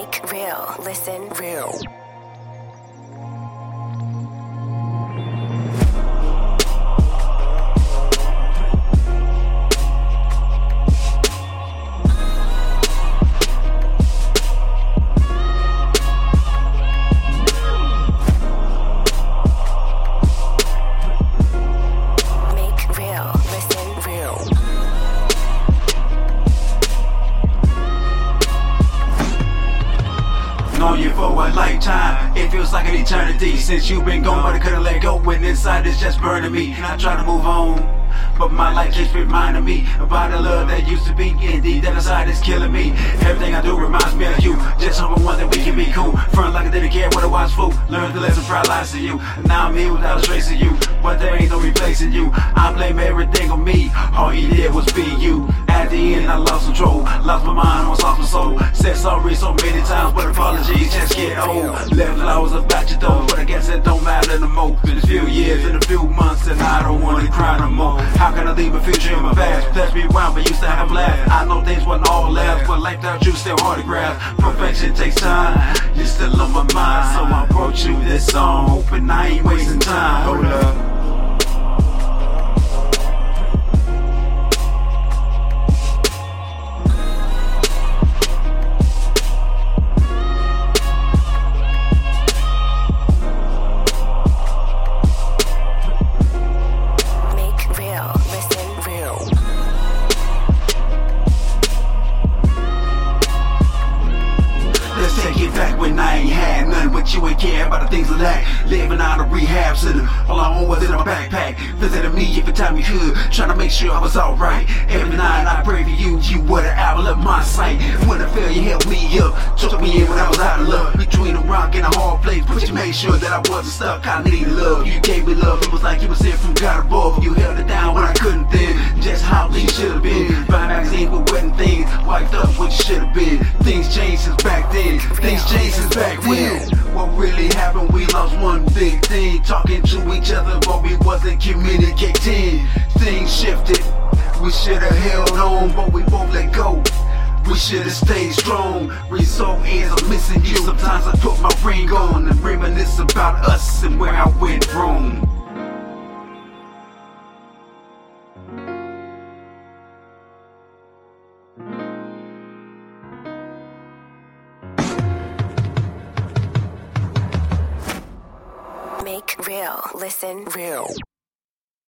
Make real. Listen real. For a lifetime, it feels like an eternity since you've been gone, but I couldn't let go. When inside it's just burning me, and I try to move on. But my life keeps reminding me about the love that used to be. Indeed, that inside is killing me. Everything I do reminds me of you. Just hoping one that we can be cool. Front like I didn't care what I was fool. Learned the lesson, proud lies to you. Now I'm here without a trace of you. But there ain't no replacing you. I blame everything on me. All you did was be you. At the end, I lost control. Lost my mind, almost lost my soul. Said sorry so many times, but apologies just get old. Left flowers about you though, but I guess it don't matter no more. Been a few years and a few months, and I don't wanna cry no more. How can I leave a future in my past? Let's be around, but used to have last. I know things wasn't all last, but life without you still hard to grasp. Perfection takes time. You're still on my mind, so I brought you this song, hoping I ain't wasting time. Hold up. But you ain't care about the things of that. Living out of rehab center, all I owned was in my backpack. Visiting me every time you could, trying to make sure I was alright. Every night I pray for you, you were the apple of my sight. When I you held me up, took me in when I was out of luck. Between a rock and a hard place, but you made sure that I wasn't stuck. I needed love, you gave me love. It was like you were sent from God above. You held it down when I couldn't then. Just how things should have been. Buy magazines with wedding things, wiped up what you should have been. Things changed since back then. Things changed since back then. Really happened? We lost one big thing. Talking to each other, but we wasn't communicating. Things shifted. We should have held on, but we both let go. We should have stayed strong. Result is I'm missing you. Sometimes I put my ring on and reminisce about us and where I went wrong. Make real. Listen real.